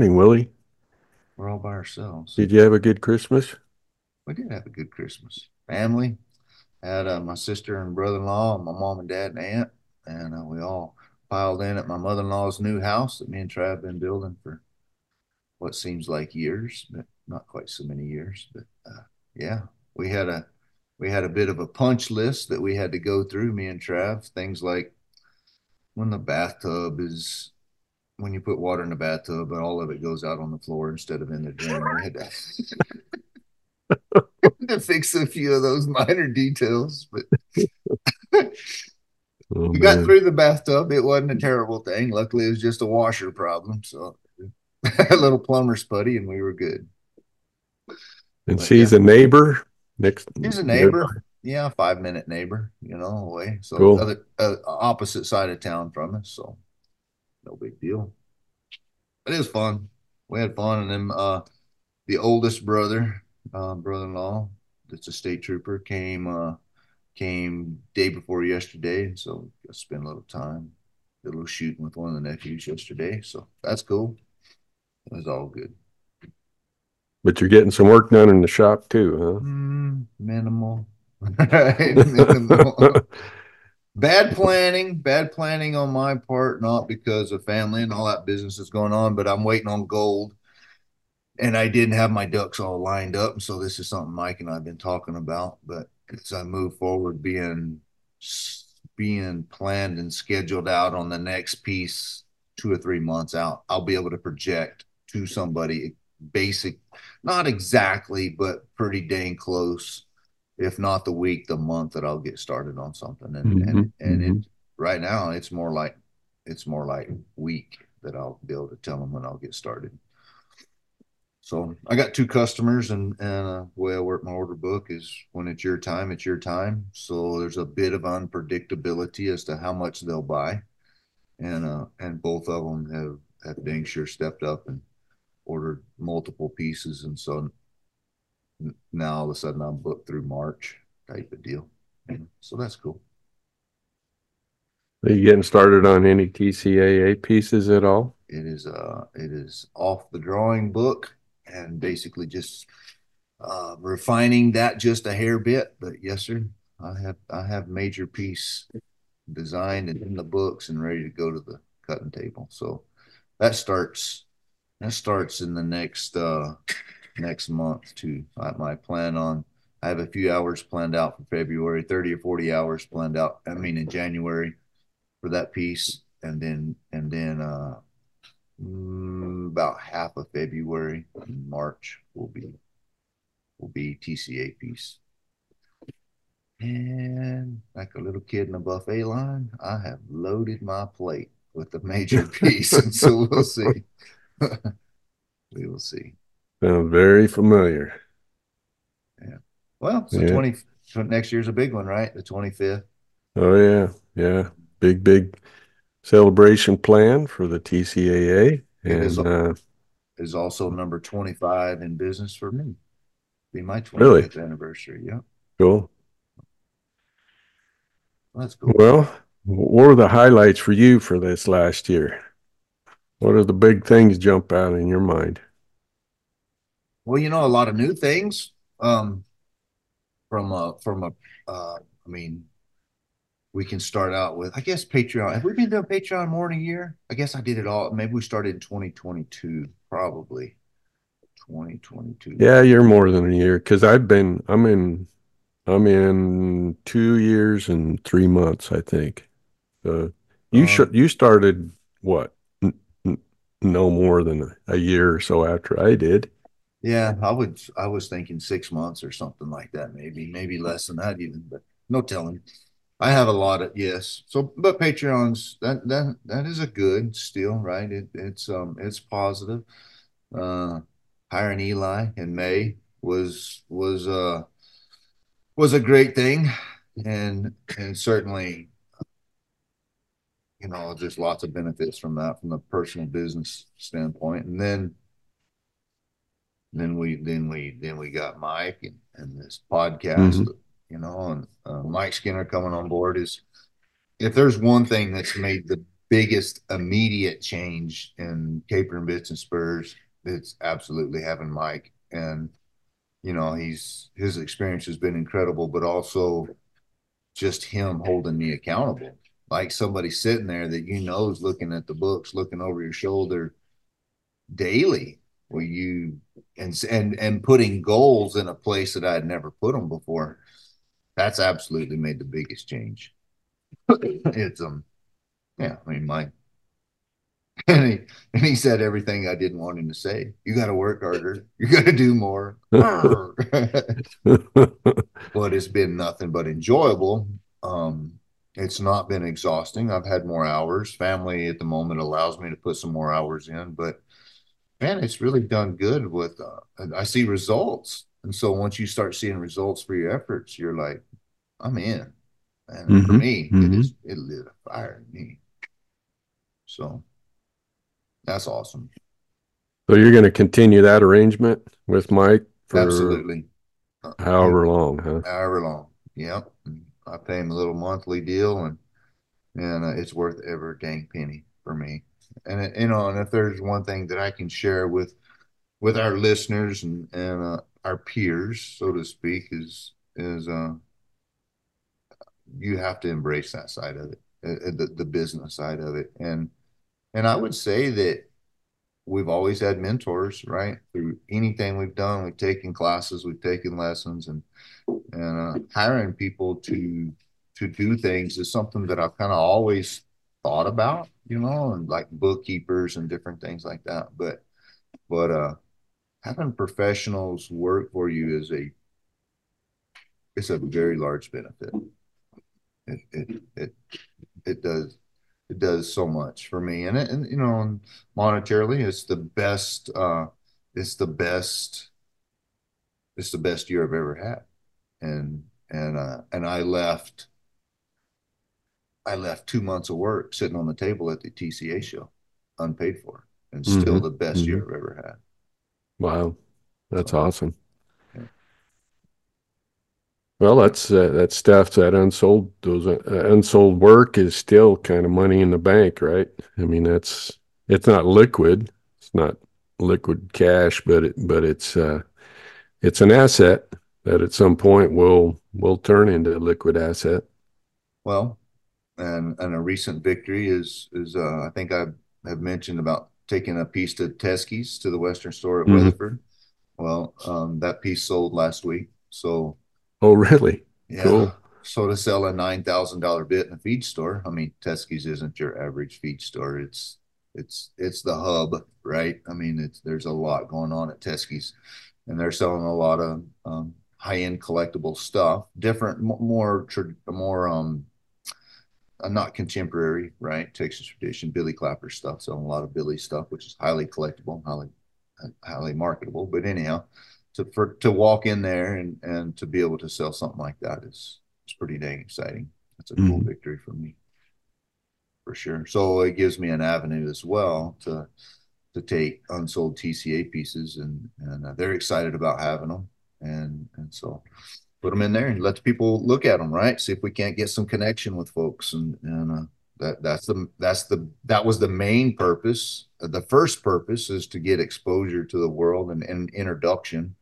morning, Willie. We're all by ourselves. Did you have a good Christmas? We did have a good Christmas. Family. Had uh, my sister and brother-in-law, and my mom and dad and aunt, and uh, we all piled in at my mother-in-law's new house that me and Trav have been building for what seems like years, but not quite so many years. But uh, yeah, we had a we had a bit of a punch list that we had to go through. Me and Trav, things like when the bathtub is when you put water in the bathtub, but all of it goes out on the floor instead of in the drain. We had to, to fix a few of those minor details, but Oh, we got through the bathtub. It wasn't a terrible thing. Luckily, it was just a washer problem. So a little plumber's putty, and we were good. And But, she's a neighbor next. She's a neighbor. Yeah, five minute neighbor, you know, away. So Cool. other uh, opposite side of town from us. So no big deal. It is fun. We had fun, and then uh, the oldest brother, uh, brother-in-law, that's a state trooper, came uh, came day before yesterday, so to spend a little time, did a little shooting with one of the nephews yesterday. So that's cool. It was all good. But you're getting some work done in the shop too, Mm, minimal. minimal. Bad planning, bad planning on my part, not because of family and all that business is going on, but I'm waiting on gold. And I didn't have my ducks all lined up. So this is something Mike and I have been talking about. But as I move forward, being being planned and scheduled out on the next piece two or three months out, I'll be able to project to somebody basic, not exactly, but pretty dang close if not the week, the month that I'll get started on something. And and Mhm, and mhm. it right now it's more like it's more like week that I'll be able to tell them when I'll get started. So I got two customers, and and uh, the way I work my order book is when it's your time, it's your time. So there's a bit of unpredictability as to how much they'll buy, and uh and both of them have have dang sure stepped up and ordered multiple pieces, and so now all of a sudden I'm booked through March type of deal. So that's cool. Are you getting started on any TCAA pieces at all? It is uh it is off the drawing book and basically just uh refining that just a hair bit. But yes, sir, I have I have major piece designed and in the books and ready to go to the cutting table. So that starts that starts in the next uh next month too. I my plan on I have a few hours planned out for February, 30 or 40 hours planned out, I mean in January for that piece. And then and then uh about half of February and March will be will be TCA piece. And like a little kid in a buffet line, I have loaded my plate with the major piece. and so we'll see. we will see. Sounds very familiar. Yeah. Well, so Yeah. 20 so next year's a big one, right? The 25th. Oh yeah, yeah. Big, big celebration plan for the TCAA. It is. And uh, is also number 25 in business for me. Be my 25th Really? anniversary. Yeah. cool. That's cool. Well, what were the highlights for you for this last year? What are the big things jump out in your mind? Well, you know, a lot of new things. Um, from a from a uh, I mean, we can start out with I guess Patreon. Have we been doing Patreon more than a year? I guess I did it all. Maybe we started in 2022, probably 2022. Yeah, you're more than a year because I've been, I'm in, I'm in two years and three months, I think. Uh, you Um, should, you started what? N- n- no more than a year or so after I did. Yeah, I would. I was thinking six months or something like that, maybe, maybe less than that even, but no telling. I have a lot of yes. So, but Patreon's that that that is a good still, right? It it's um it's positive. Uh, hiring Eli in May was was uh was a great thing, and and certainly, you know, just lots of benefits from that from the personal business standpoint, and then then we then we then we got Mike and, and this podcast, Mhm. you know, and uh, Mike Skinner coming on board is if there's one thing that's made the biggest immediate change in Capron bits and spurs, it's absolutely having Mike. And, you know, he's his experience has been incredible, but also just him holding me accountable. Like somebody sitting there that you know is looking at the books, looking over your shoulder daily. Where you and and and putting goals in a place that I'd never put them before. That's absolutely made the biggest change. it's um yeah, I mean, my and he and he said everything I didn't want him to say. You got to work harder. You got to do more. but it's been nothing but enjoyable. Um, it's not been exhausting. I've had more hours. Family at the moment allows me to put some more hours in, but man, it's really done good. With uh, I see results, and so once you start seeing results for your efforts, you're like, I'm in. And mm-hmm. for me, mm-hmm. it is it lit a fire in me. So that's awesome. So you're going to continue that arrangement with Mike for absolutely however long, huh? However long. Yep. I pay him a little monthly deal, and and uh, it's worth every dang penny for me. And you know, and if there's one thing that I can share with with our listeners and and uh, our peers, so to speak, is is uh, you have to embrace that side of it, uh, uh, the the business side of it, and and I would say that we've always had mentors, right? Through anything we've done, we've taken classes, we've taken lessons, and and uh, hiring people to to do things is something that I've kind of always thought about, you know, and like bookkeepers and different things like that. But but uh, having professionals work for you is a it's a very large benefit. It it it, it does it does so much for me and, it, and you know monetarily it's the best uh it's the best it's the best year i've ever had and and uh and i left i left two months of work sitting on the table at the tca show unpaid for and mm-hmm. still the best mm-hmm. year i've ever had wow that's so, awesome well, that's uh, that stuff that unsold those uh, unsold work is still kind of money in the bank, right? I mean, that's it's not liquid, it's not liquid cash, but it but it's uh, it's an asset that at some point will will turn into a liquid asset. Well, and and a recent victory is is uh, I think I have mentioned about taking a piece to Teskey's to the Western store at mm-hmm. Weatherford. Well, um, that piece sold last week, so Oh, really? Yeah. Cool. So to sell a nine thousand dollar bit in a feed store, I mean, Teskey's isn't your average feed store. It's it's it's the hub, right? I mean, it's there's a lot going on at Teskey's, and they're selling a lot of um, high end collectible stuff, different, more more um, uh, not contemporary, right? Texas tradition, Billy Klapper stuff, selling a lot of Billy stuff, which is highly collectible, highly highly marketable. But anyhow, to for to walk in there and and to be able to sell something like that is it's pretty dang exciting. That's a mm-hmm. cool victory for me, for sure. So it gives me an avenue as well to to take unsold TCA pieces and and uh, they're excited about having them and and so put them in there and let the people look at them right? See if we can't get some connection with folks. And and uh, that that's the that's the that was the main purpose. The first purpose is to get exposure to the world and, and introduction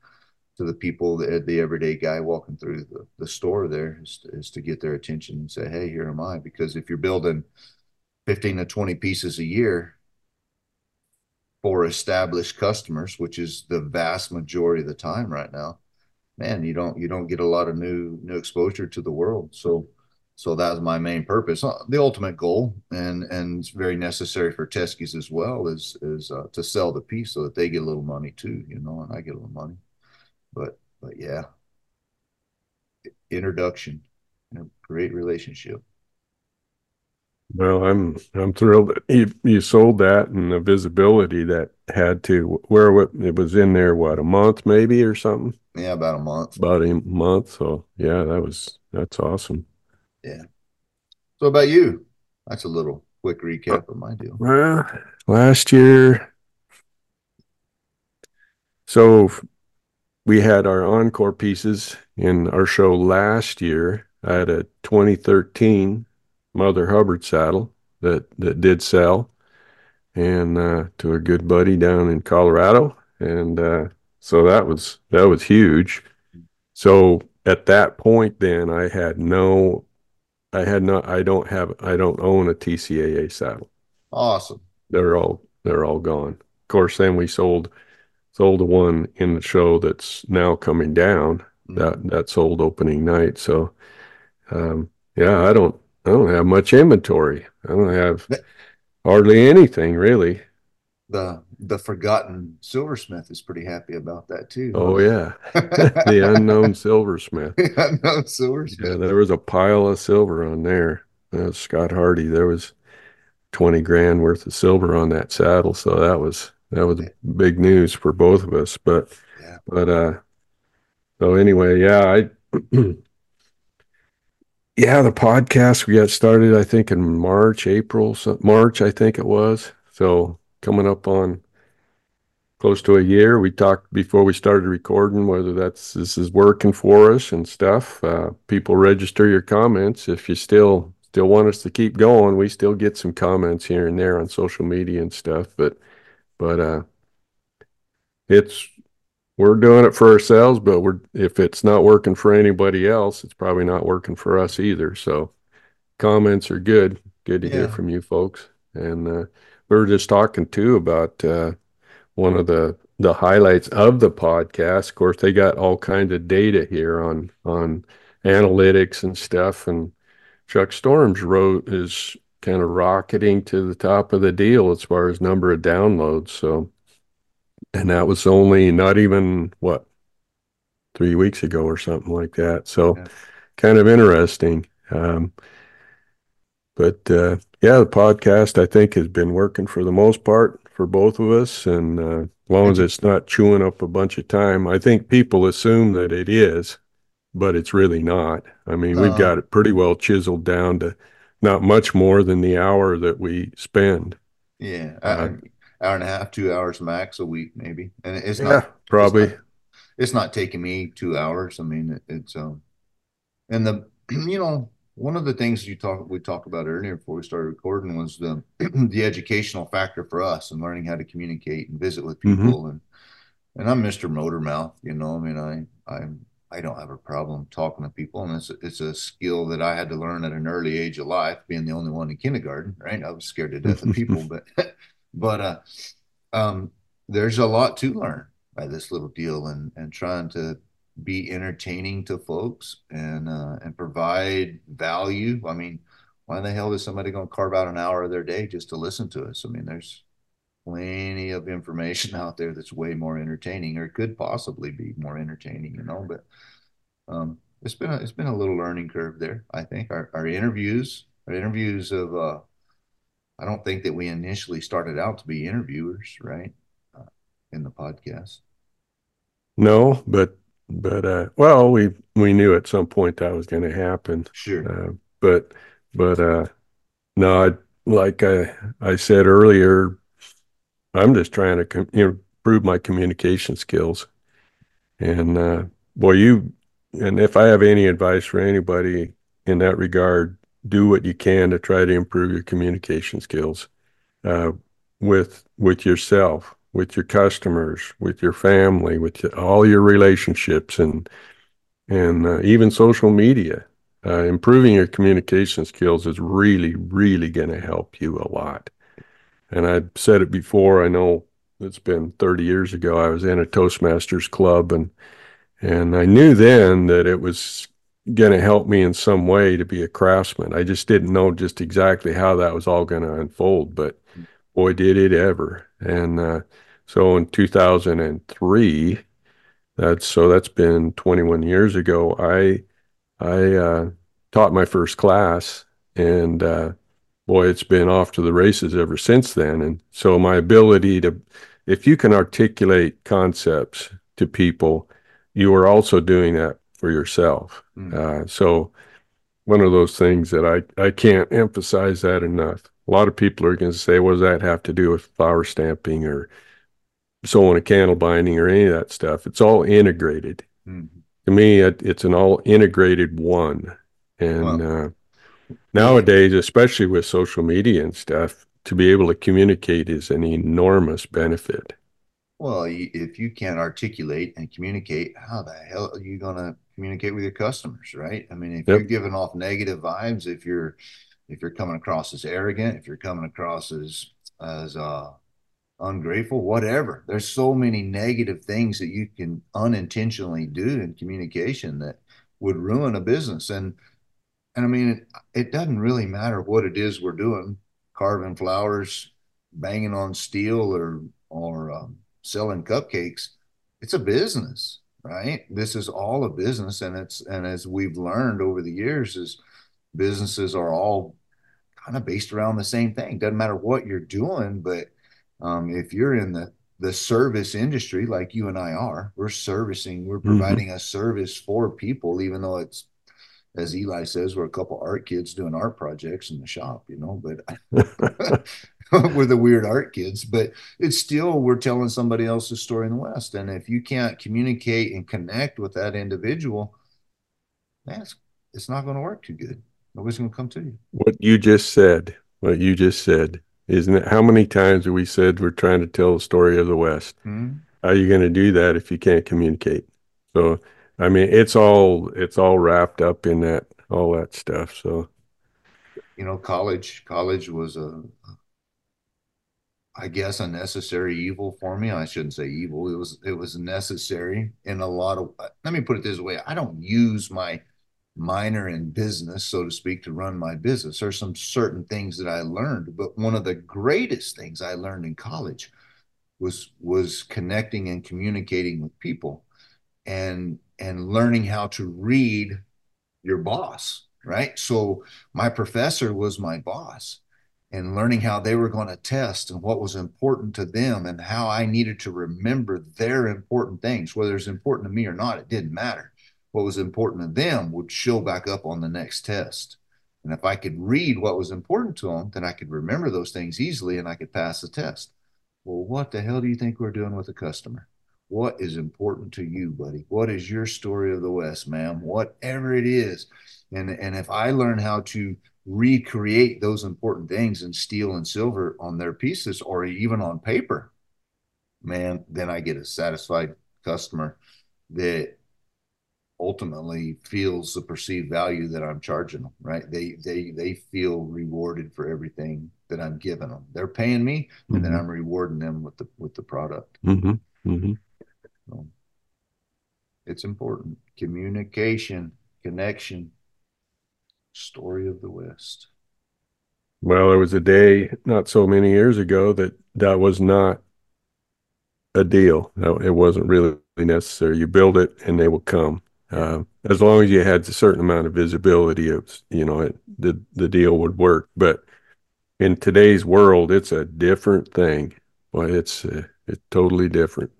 to the people, the, the everyday guy walking through the, the store there is, is to get their attention and say, hey, here am I. Because if you're building 15 to 20 pieces a year for established customers, which is the vast majority of the time right now, man, you don't you don't get a lot of new new exposure to the world. So so that was my main purpose. Uh, the ultimate goal, and and it's very necessary for Teskey's as well, is is uh, to sell the piece so that they get a little money too, you know, and I get a little money but but yeah introduction great relationship well i'm i'm thrilled that you, you sold that and the visibility that had to where it was in there what a month maybe or something? Yeah about a month. About a month so yeah that was that's awesome. Yeah. So about you? That's a little quick recap of my deal. Well last year so we had our encore pieces in our show last year. I had a 2013 Mother Hubbard saddle, that that did sell, and uh, to a good buddy down in Colorado, and uh, so that was that was huge. So at that point, then I had no, I had not, I don't have, I don't own a TCAA saddle. Awesome. They're all they're all gone. Of course, then we sold sold the one in the show that's now coming down. Mm-hmm. That that sold opening night. So um, yeah, I don't I don't have much inventory. I don't have hardly anything really. The the forgotten silversmith is pretty happy about that too. Oh yeah, the unknown silversmith. no silversmith. Yeah, there was a pile of silver on there. Scott Hardy, there was twenty grand worth of silver on that saddle, so that was that was big news for both of us. But Yeah. but uh, so anyway, yeah, I yeah, the podcast we got started I think in March, April, so March I think it was. So coming up on close to a year. We talked before we started recording whether that's this is working for us and stuff. Uh, people register your comments if you still still want us to keep going. We still get some comments here and there on social media and stuff, but but uh, it's we're doing it for ourselves. But we're if it's not working for anybody else, it's probably not working for us either. So comments are good. Good to hear from you folks. And uh, we were just talking too about. Uh, one of the the highlights of the podcast. Of course, they got all kinds of data here on on analytics and stuff. And Chuck Stormes wrote is kind of rocketing to the top of the deal as far as number of downloads. So, and that was only not even what three weeks ago or something like that. So, Yeah. kind of interesting. Um, but uh, yeah, the podcast I think has been working for the most part for both of us, and uh, as long as it's not chewing up a bunch of time, I think people assume that it is, but it's really not. I mean, we've No. got it pretty well chiseled down to not much more than the hour that we spend. Yeah, Uh, hour and a half, two hours max a week, maybe. And it's yeah, not probably. It's not, it's not taking me two hours. I mean, it, it's um, and the you know one of the things you talk we talked about earlier before we started recording was the the educational factor for us and learning how to communicate and visit with Mhm. people and and I'm Mr. Motormouth, you know. I mean, I I'm I don't have a problem talking to people, and it's it's a skill that I had to learn at an early age of life, being the only one in kindergarten. Right, I was scared to death of people, but but uh, um, there's a lot to learn by this little deal, and and trying to be entertaining to folks and uh, and provide value. I mean, why the hell is somebody going to carve out an hour of their day just to listen to us? I mean, there's plenty of information out there that's way more entertaining or could possibly be more entertaining, you know, but um, it's been a, it's been a little learning curve there. I think our, our interviews, our interviews of, uh, I don't think that we initially started out to be interviewers, right? Uh, in the podcast. No, but but uh, well, we we knew at some point that was going to happen. Sure. Uh, but but uh, no, I, like I I said earlier, I'm just trying to com- you know, improve my communication skills. And uh, boy, you and if I have any advice for anybody in that regard, do what you can to try to improve your communication skills uh, with with yourself, with your customers, with your family, with all your relationships, and and uh, even social media. Uh, improving your communication skills is really, really going to help you a lot. And I've said it before. I know it's been 30 years ago. I was in a Toastmasters club, and and I knew then that it was going to help me in some way to be a craftsman. I just didn't know just exactly how that was all going to unfold, but boy, did it ever! And uh, so in 2003, that's so that's been 21 years ago. I I uh, taught my first class, and uh, boy, it's been off to the races ever since then. And so my ability to, if you can articulate concepts to people, you are also doing that for yourself. Mm. Uh, so one of those things that I, I can't emphasize that enough. A lot of people are going to say, what does that have to do with flower stamping or sewing a cantle binding or any of that stuff? It's all integrated Mhm. to me it, it's an all integrated one and Wow. uh, Nowadays, especially with social media and stuff, to be able to communicate is an enormous benefit. Well, if you can't articulate and communicate, how the hell are you going to communicate with your customers, right? I mean, if yep. you're giving off negative vibes, if you're if you're coming across as arrogant, if you're coming across as as uh, ungrateful, whatever. There's so many negative things that you can unintentionally do in communication that would ruin a business. And and I mean, it, it doesn't really matter what it is we're doing, carving flowers, banging on steel, or or um, selling cupcakes. It's a business, right? This is all a business, and it's and as we've learned over the years, is businesses are all kind of based around the same thing. Doesn't matter what you're doing, but um, if you're in the the service industry like you and I are, we're servicing, we're mm-hmm. providing mm-hmm. a service for people, even though it's as Eli says, we're a couple art kids doing art projects in the shop, you know, but we're the weird art kids, but it's still, we're telling somebody else's story in the West. And if you can't communicate and connect with that individual, that's, it's, not going to work too good. Nobody's going to come to you. What you just said, what you just said, isn't it? How many times have we said we're trying to tell the story of the West? Mm-hmm. How are you going to do that if you can't communicate? So, I mean, it's all it's all wrapped up in that all that stuff. So, you know, college college was a, I guess, a necessary evil for me. I shouldn't say evil. It was it was necessary in a lot of. Let me put it this way: I don't use my minor in business, so to speak, to run my business. There's some certain things that I learned, but one of the greatest things I learned in college was was connecting and communicating with people and and learning how to read your boss, right? So my professor was my boss and learning how they were going to test and what was important to them and how I needed to remember their important things, whether it's important to me or not, it didn't matter. What was important to them would show back up on the next test. And if I could read what was important to them, then I could remember those things easily and I could pass the test. Well, what the hell do you think we're doing with a customer? What is important to you, buddy? What is your story of the West, ma'am? Whatever it is. And, and if I learn how to recreate those important things in steel and silver on their pieces or even on paper, man, then I get a satisfied customer that ultimately feels the perceived value that I'm charging them, right? They they they feel rewarded for everything that I'm giving them. They're paying me, and mm-hmm. then I'm rewarding them with the with the product. Mm-hmm. Mm-hmm. So it's important. Communication, connection, story of the West. Well, there was a day not so many years ago that that was not a deal. It wasn't really necessary. You build it and they will come. Uh, as long as you had a certain amount of visibility, of you know it, the the deal would work. But in today's world, it's a different thing. Well, it's uh, it's totally different.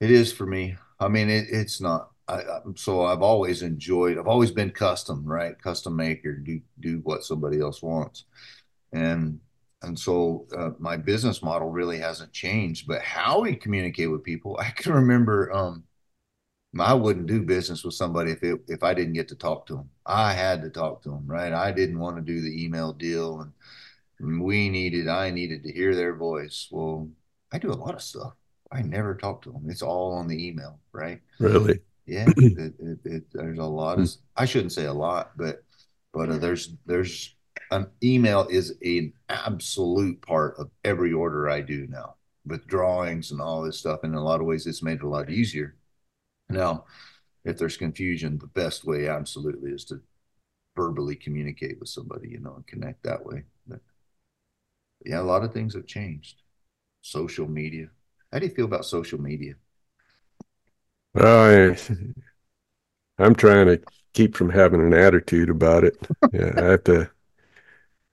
It is for me. I mean, it, it's not. I, so I've always enjoyed. I've always been custom, right? Custom maker, do do what somebody else wants, and and so uh, my business model really hasn't changed. But how we communicate with people, I can remember. Um, I wouldn't do business with somebody if it, if I didn't get to talk to them. I had to talk to them, right? I didn't want to do the email deal, and we needed I needed to hear their voice. Well, I do a lot of stuff. I never talk to them. It's all on the email, right? Really? Yeah. it, it, it, there's a lot of. I shouldn't say a lot, but but uh, there's there's an email is an absolute part of every order I do now with drawings and all this stuff. And in a lot of ways, it's made it a lot easier now, if there's confusion, the best way absolutely is to verbally communicate with somebody, you know, and connect that way. But yeah, a lot of things have changed. Social media. How do you feel about social media? I, I'm trying to keep from having an attitude about it. yeah, I have to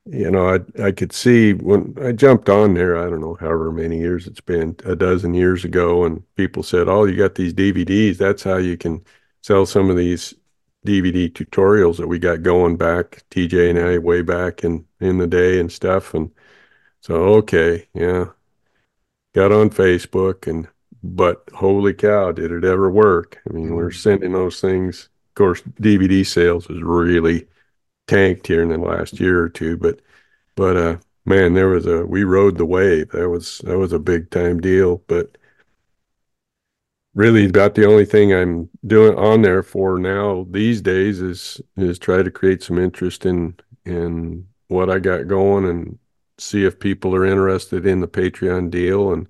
you know, I I could see when I jumped on there, I don't know however many years it's been, a dozen years ago, and people said, "Oh, you got these DVDs. That's how you can sell some of these DVD tutorials that we got going back, TJ and I, way back in in the day and stuff." And so, okay, yeah, got on Facebook, and but holy cow, did it ever work? I mean, we're mm-hmm. sending those things. Of course, DVD sales is really tanked here in the last year or two, but but uh man, there was a we rode the wave. That was that was a big time deal, but really about the only thing I'm doing on there for now these days is is try to create some interest in in what I got going and see if people are interested in the Patreon deal. And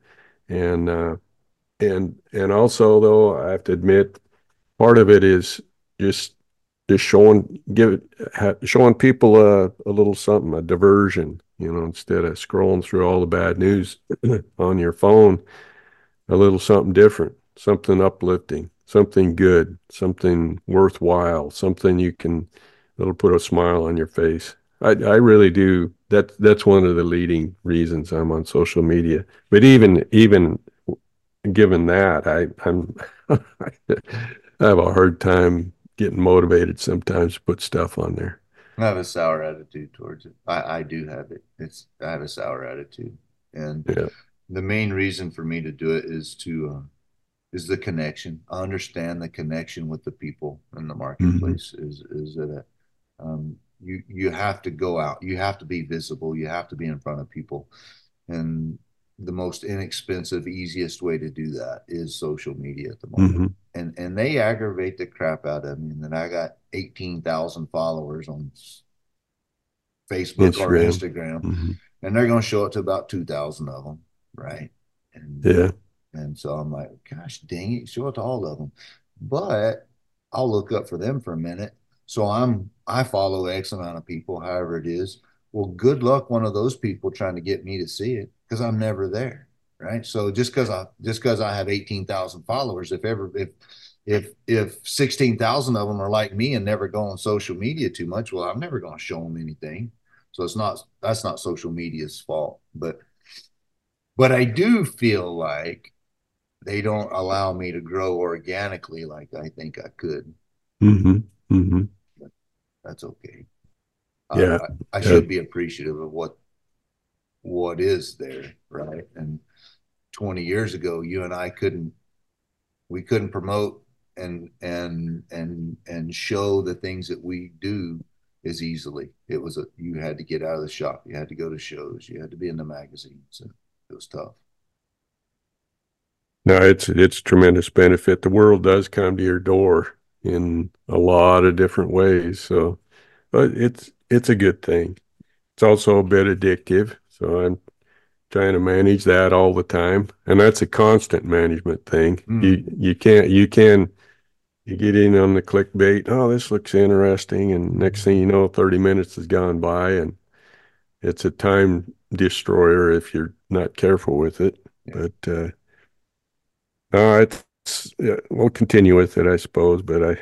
and uh and and also though I have to admit part of it is just just showing give showing people a, a little something a diversion you know instead of scrolling through all the bad news on your phone. A little something different something uplifting something good something worthwhile something you can that'll put a smile on your face. I i really do that that's one of the leading reasons i'm on social media but even even given that i i'm I have a hard time getting motivated sometimes to put stuff on there. I have a sour attitude towards it. I, I do have it. It's I have a sour attitude, and yeah. the main reason for me to do it is to uh, is the connection. I understand the connection with the people in the marketplace. Mm-hmm. Is is that um, you you have to go out. You have to be visible. You have to be in front of people, and the most inexpensive, easiest way to do that is social media at the moment. Mm-hmm. And and they aggravate the crap out of me. And then I got eighteen thousand followers on Facebook Instagram. or Instagram, mm-hmm. and they're going to show it to about two thousand of them, right? And yeah. And so I'm like, gosh dang it, show it to all of them. But I'll look up for them for a minute. So I'm I follow X amount of people, however it is. Well, good luck one of those people trying to get me to see it because I'm never there, right? So just because I just because I have eighteen thousand followers, if ever if if if sixteen thousand of them are like me and never go on social media too much, well, I'm never going to show them anything. So it's not that's not social media's fault, but but I do feel like they don't allow me to grow organically like I think I could. Mm-hmm. Mm-hmm. That's okay. Uh, yeah, I, I should be appreciative of what what is there, right? And 20 years ago, you and I couldn't we couldn't promote and and and and show the things that we do as easily. It was a you had to get out of the shop, you had to go to shows, you had to be in the magazines, and it was tough. No, it's it's tremendous benefit. The world does come to your door in a lot of different ways. So, but it's it's a good thing. It's also a bit addictive. So I'm trying to manage that all the time, and that's a constant management thing. Mm. You you can't you can you get in on the clickbait. Oh, this looks interesting, and next thing you know, thirty minutes has gone by, and it's a time destroyer if you're not careful with it. Yeah. But uh, no, it's yeah, we'll continue with it, I suppose. But I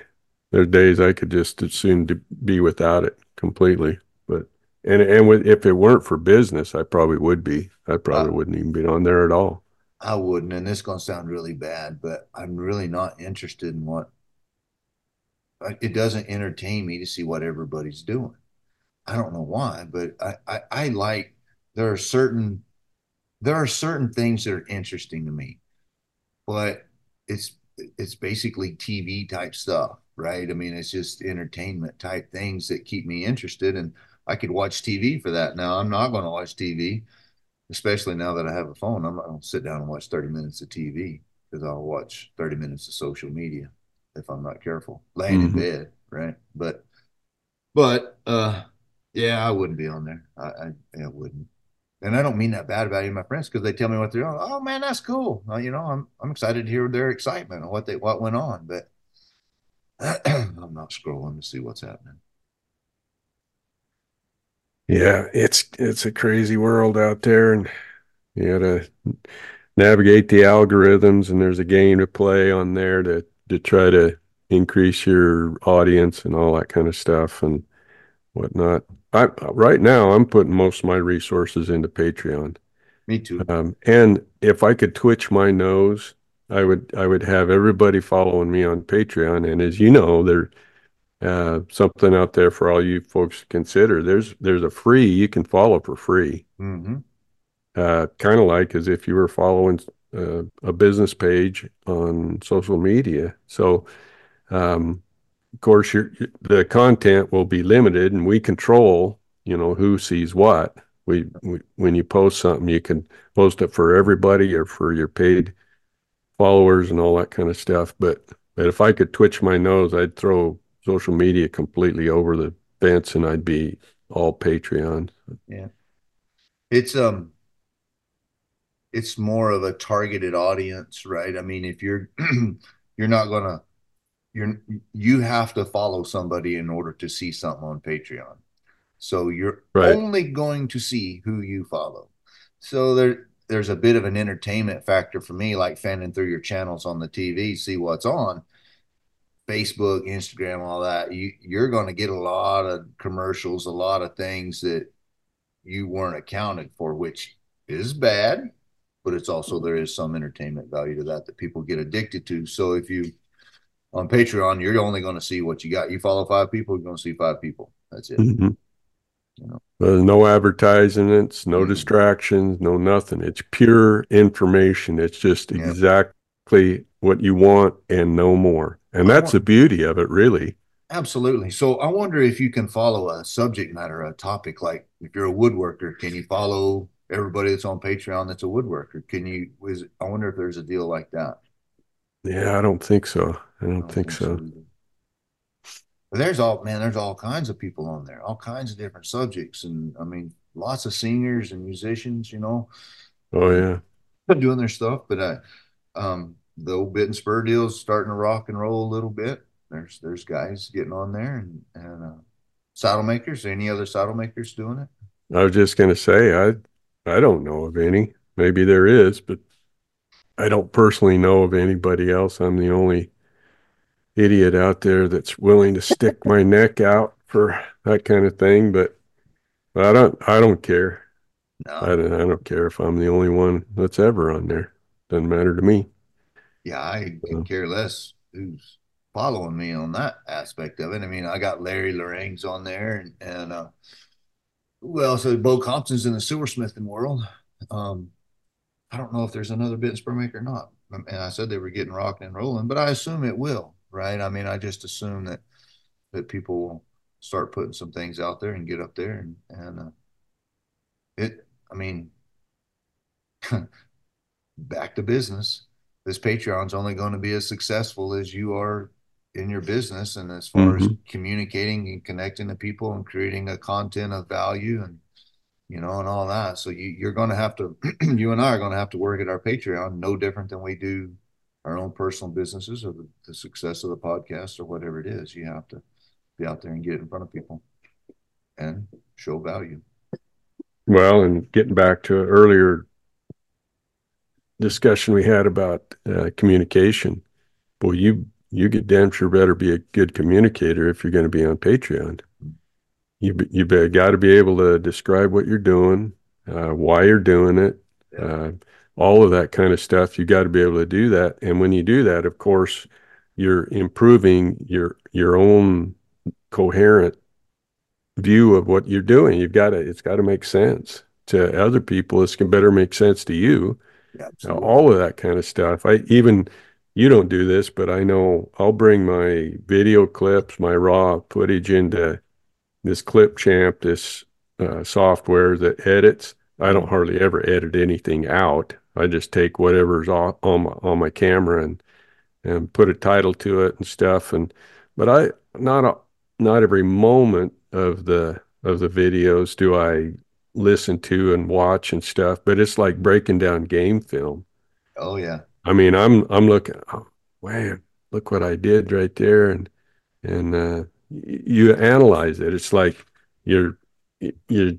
are days I could just as soon be without it completely. But and and with, if it weren't for business, I probably would be. I probably uh, wouldn't even be on there at all. I wouldn't, and this is going to sound really bad, but I'm really not interested in what. It doesn't entertain me to see what everybody's doing. I don't know why, but I, I, I like there are certain there are certain things that are interesting to me, but it's it's basically TV type stuff, right? I mean, it's just entertainment type things that keep me interested, and I could watch TV for that. Now I'm not going to watch TV, especially now that I have a phone. I'm not going to sit down and watch 30 minutes of TV because I'll watch 30 minutes of social media if I'm not careful, laying mm-hmm. in bed, right? But, but, uh, yeah, I wouldn't be on there. I, I, I wouldn't. And I don't mean that bad about any of my friends because they tell me what they're doing. Oh man, that's cool. Uh, you know, I'm I'm excited to hear their excitement and what they what went on, but I'm not scrolling to see what's happening. Yeah, it's it's a crazy world out there, and you got to navigate the algorithms, and there's a game to play on there to to try to increase your audience and all that kind of stuff and whatnot. I right now I'm putting most of my resources into Patreon. Me too. Um, and if I could twitch my nose, I would I would have everybody following me on Patreon. And as you know, there uh, something out there for all you folks to consider. There's there's a free you can follow for free. Mm-hmm. Uh, kind of like as if you were following uh, a business page on social media. So um, of course, your the content will be limited, and we control, you know, who sees what. We, we when you post something, you can post it for everybody or for your paid followers and all that kind of stuff. But but if I could twitch my nose, I'd throw social media completely over the fence, and I'd be all Patreon. Yeah, it's um, it's more of a targeted audience, right? I mean, if you're you're not gonna you're you have to follow somebody in order to see something on Patreon. So you're right. only going to see who you follow. So there there's a bit of an entertainment factor for me, like fanning through your channels on the TV, see what's on. Facebook, Instagram, all that, you you're going to get a lot of commercials, a lot of things that you weren't accounted for, which is bad, but it's also there is some entertainment value to that that people get addicted to. So if you on Patreon, you're only going to see what you got. You follow five people, you're going to see five people. That's it. Mm-hmm. You know? There's no advertisements, no mm-hmm. distractions, no nothing. It's pure information. It's just yeah. exactly what you want and no more. And that's the beauty of it, really. Absolutely. So I wonder if you can follow a subject matter, a topic like if you're a woodworker, can you follow everybody that's on Patreon that's a woodworker? Can you? Is I wonder if there's a deal like that. Yeah, I don't think so. I don't, think, think, so. so there's all man, there's all kinds of people on there, all kinds of different subjects, and I mean, lots of singers and musicians, you know. Oh yeah, doing their stuff. But I, um, the old bit and spur deals starting to rock and roll a little bit. There's there's guys getting on there and and uh, saddle makers. Any other saddle makers doing it? I was just gonna say I I don't know of any. Maybe there is, but I don't personally know of anybody else. I'm the only idiot out there that's willing to stick my neck out for that kind of thing. But, but I don't I don't care. No. I don't I don't care if I'm the only one that's ever on there. Doesn't matter to me. Yeah, I can care less who's following me on that aspect of it. I mean, I got Larry Lorangs on there and, and uh well, so Bo Compton's in the silversmithing world. Um, I don't know if there's another bit spur maker or not. And I said they were getting rocking and rolling, but I assume it will right? I mean, I just assume that that people will start putting some things out there and get up there and and uh, it. I mean, back to business. This Patreon's only going to be as successful as you are in your business, and as far mm-hmm. as communicating and connecting to people and creating a content of value and you know, and all that. So you, you're going to have to, you and I are going to have to work at our Patreon no different than we do our own personal businesses or the, the success of the podcast or whatever it is. You have to be out there and get in front of people and show value. Well, and getting back to an earlier discussion we had about uh, communication, boy, you you get damn sure better be a good communicator if you're going to be on Patreon. You you got to be able to describe what you're doing, uh, why you're doing it, yeah. uh, all of that kind of stuff. You got to be able to do that. And when you do that, of course, you're improving your your own coherent view of what you're doing. You've got to it's got to make sense to other people. This can better make sense to you. all of that kind of stuff. I even you don't do this, but I know I'll bring my video clips, my raw footage into this Clipchamp, this uh, software that edits. I don't hardly ever edit anything out. I just take whatever's on, on my on my camera and and put a title to it and stuff. And but I not a, not every moment of the of the videos do I listen to and watch and stuff. But it's like breaking down game film. Oh yeah. I mean, I'm I'm looking. Oh, man, look what I did right there, and and uh, you analyze it. It's like you're you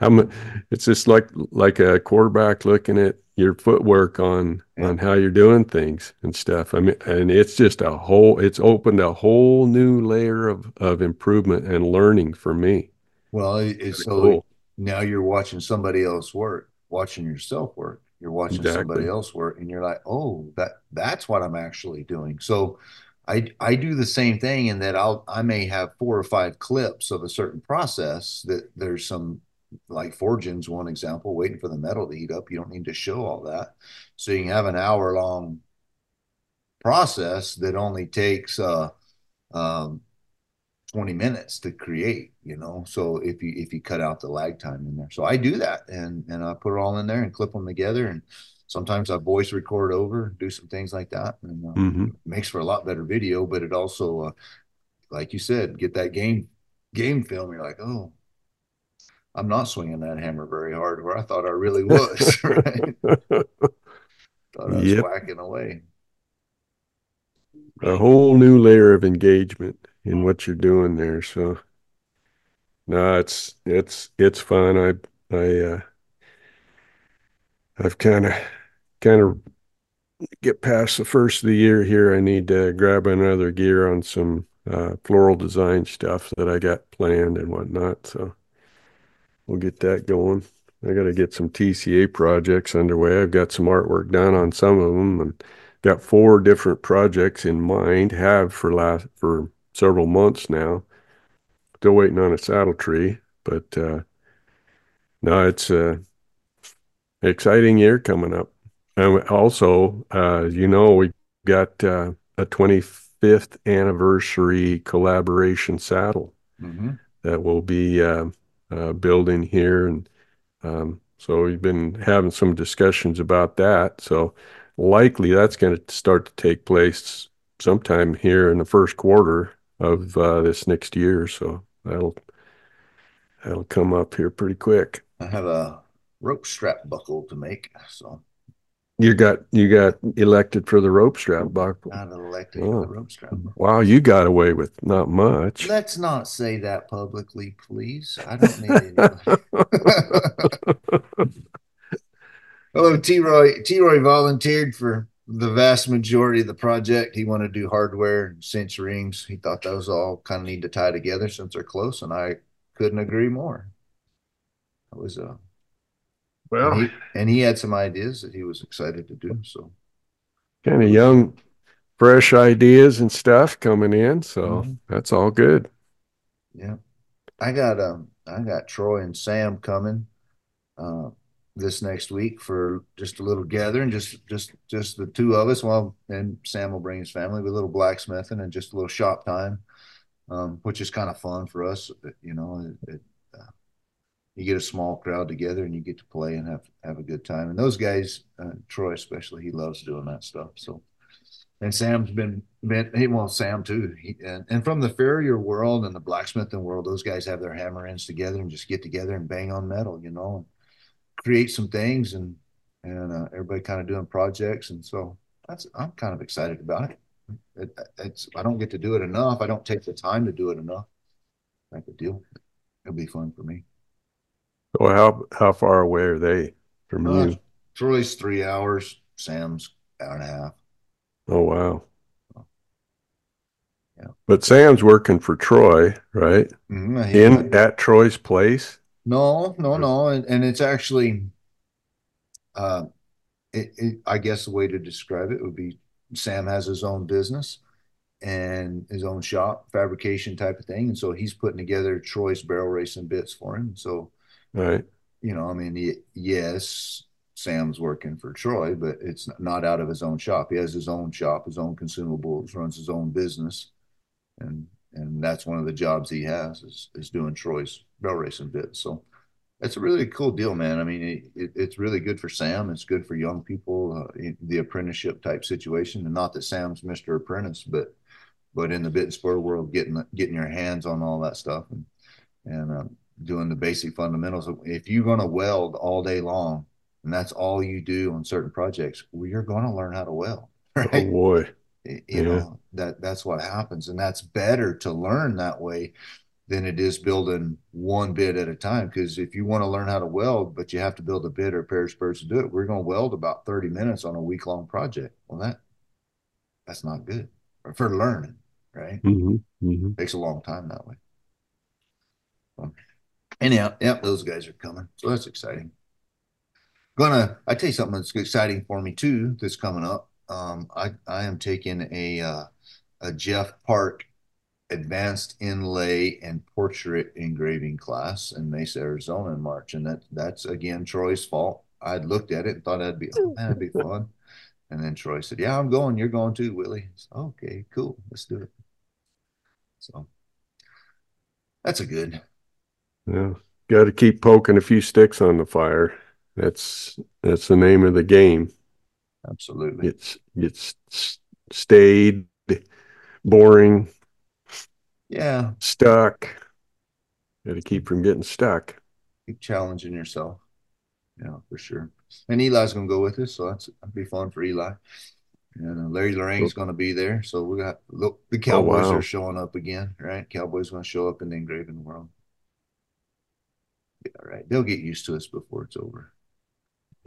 I'm, it's just like like a quarterback looking at your footwork on yeah. on how you're doing things and stuff. I mean, and it's just a whole. It's opened a whole new layer of of improvement and learning for me. Well, it's so cool. now you're watching somebody else work, watching yourself work. You're watching exactly. somebody else work, and you're like, oh, that that's what I'm actually doing. So. I, I do the same thing in that I'll I may have four or five clips of a certain process that there's some like forging's one example, waiting for the metal to heat up. You don't need to show all that. So you can have an hour long process that only takes uh, um, 20 minutes to create, you know. So if you if you cut out the lag time in there. So I do that and and I put it all in there and clip them together and sometimes I voice record over, do some things like that and uh, mm-hmm. makes for a lot better video, but it also uh, like you said, get that game game film you're like, "Oh, I'm not swinging that hammer very hard where I thought I really was, right? thought I was yep. whacking away. A whole new layer of engagement in what you're doing there. So no, it's it's it's fun. I I uh, I've kind of kind of get past the first of the year here. I need to grab another gear on some uh, floral design stuff that I got planned and whatnot. So we'll get that going. I got to get some TCA projects underway. I've got some artwork done on some of them and got four different projects in mind. Have for last for several months now. Still waiting on a saddle tree, but uh, no, it's a exciting year coming up. And also, uh, you know, we got uh, a 25th anniversary collaboration saddle mm-hmm. that will be uh, building here, and um, so we've been having some discussions about that. So likely that's going to start to take place sometime here in the first quarter of uh, this next year. So that'll that'll come up here pretty quick. I have a rope strap buckle to make, so you got you got elected for the rope strap buckle. Got elected oh. for the rope strap. Wow, you got away with not much. Let's not say that publicly, please. I don't need it. oh, T Roy T Roy volunteered for the vast majority of the project. He wanted to do hardware and cinch rings. He thought those all kind of need to tie together since they're close, and I couldn't agree more. It was a well, and he, and he had some ideas that he was excited to do. So, kind of young, fresh ideas and stuff coming in. So mm-hmm. that's all good. Yeah, I got um, I got Troy and Sam coming. Uh, this next week for just a little gathering, just just just the two of us. Well, and Sam will bring his family with a little blacksmithing and just a little shop time, um, which is kind of fun for us. You know, it, it, you get a small crowd together and you get to play and have have a good time. And those guys, uh, Troy especially, he loves doing that stuff. So, and Sam's been been he well Sam too. He, and, and from the farrier world and the blacksmithing world, those guys have their hammer ends together and just get together and bang on metal. You know and create some things and and uh, everybody kind of doing projects and so that's I'm kind of excited about it. it. It's I don't get to do it enough. I don't take the time to do it enough. Type of deal. It'll be fun for me. So how how far away are they from uh, you? Troy's three hours. Sam's hour and a half. Oh wow. Yeah. But Sam's working for Troy, right? Mm-hmm. In at Troy's place. No, no, no, and, and it's actually, uh, it, it, I guess the way to describe it would be Sam has his own business and his own shop, fabrication type of thing, and so he's putting together Troy's barrel racing bits for him. So, right, you know, I mean, yes, Sam's working for Troy, but it's not out of his own shop. He has his own shop, his own consumables, runs his own business, and and that's one of the jobs he has is is doing Troy's barrel racing bits. So it's a really cool deal, man. I mean, it, it, it's really good for Sam. It's good for young people, uh, the apprenticeship type situation, and not that Sam's Mister Apprentice, but but in the bit and spur world, getting getting your hands on all that stuff and and um, doing the basic fundamentals. If you're going to weld all day long, and that's all you do on certain projects, well, you're going to learn how to weld. Right? Oh boy you yeah. know that that's what happens and that's better to learn that way than it is building one bit at a time because if you want to learn how to weld but you have to build a bit or a pair of spurs to do it we're going to weld about 30 minutes on a week long project well that that's not good for learning right mm-hmm. Mm-hmm. takes a long time that way so, anyhow yep those guys are coming so that's exciting gonna i tell you something that's exciting for me too that's coming up um, I I am taking a uh, a Jeff Park advanced inlay and portrait engraving class in Mesa, Arizona in March, and that that's again Troy's fault. I'd looked at it and thought that'd be oh, that'd be fun, and then Troy said, "Yeah, I'm going. You're going too, Willie." Said, okay, cool. Let's do it. So that's a good. Yeah, got to keep poking a few sticks on the fire. That's that's the name of the game. Absolutely. It's it's stayed boring. Yeah. Stuck. Got to keep from getting stuck. Keep challenging yourself. Yeah, for sure. And Eli's gonna go with us, so that's that'll be fun for Eli. And uh, Larry Lorraine's going to be there. So we got look, the Cowboys oh, wow. are showing up again, right? Cowboys going to show up in the engraving world. Yeah, right. They'll get used to us before it's over.